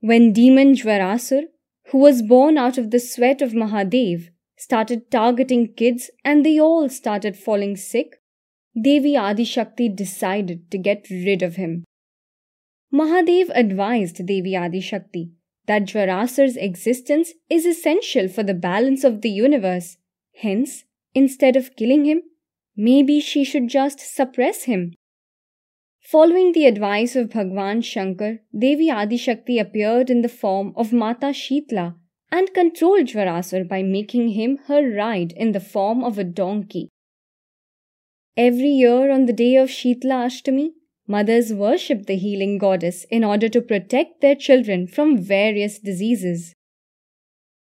when demon Jvarasur, who was born out of the sweat of Mahadev, started targeting kids and they all started falling sick, Devi Adishakti decided to get rid of him. Mahadev advised Devi Adishakti that Jvarasur's existence is essential for the balance of the universe. Hence, instead of killing him, maybe she should just suppress him. Following the advice of Bhagwaan Shankar, Devi Adishakti appeared in the form of Mata Sheetala and controlled Jvarasur by making him her ride in the form of a donkey. Every year on the day of Sheetala Ashtami, mothers worship the healing goddess in order to protect their children from various diseases.